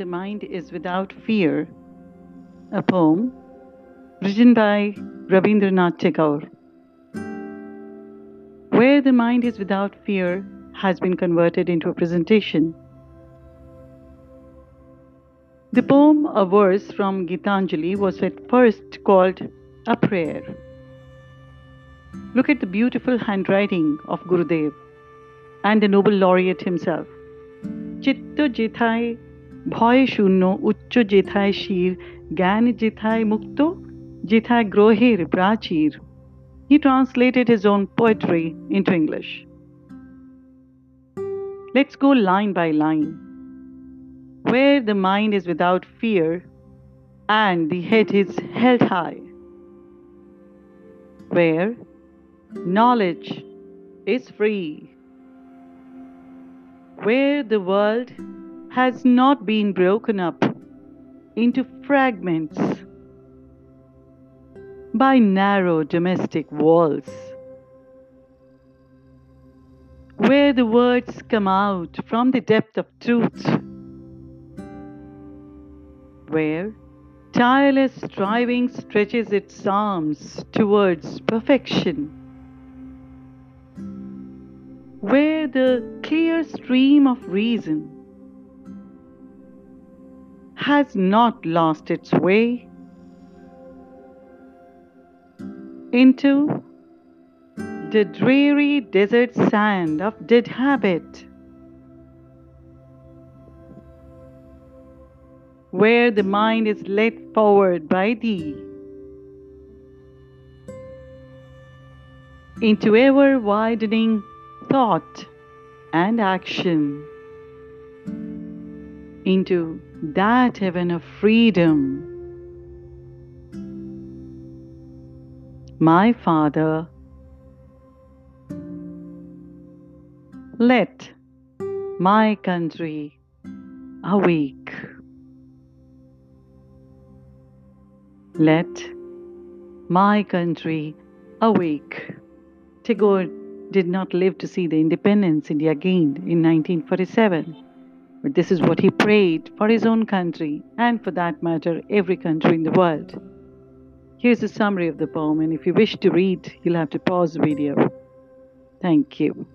The Mind is Without Fear, a poem written by Rabindranath Tagore. Where the Mind is Without Fear has been converted into a presentation. The poem, a verse from Gitanjali, was at first called a prayer. Look at the beautiful handwriting of Gurudev and the Nobel laureate himself. Chitto jithai ভয় শূন্য উচ্চ যেথায় শির জ্ঞান যেথায় মুক্ত যেথায় গ্রহের প্রাচীর He translated his own poetry into English. Let's go line by line. Where the mind is without fear and the head is held high. Where knowledge is free where the world has not been broken up into fragments by narrow domestic walls, where the words come out from the depth of truth, where tireless striving stretches its arms towards perfection where the clear stream of reason has not lost its way into the dreary desert sand of dead habit, where the mind is led forward by thee into ever widening thought and action into that heaven of freedom. My Father, let my country awake. Let my country awake. Tagore did not live to see the independence India gained in 1947. But this is what he prayed for his own country, and for that matter, every country in the world. Here's a summary of the poem, and if you wish to read, you'll have to pause the video. Thank you.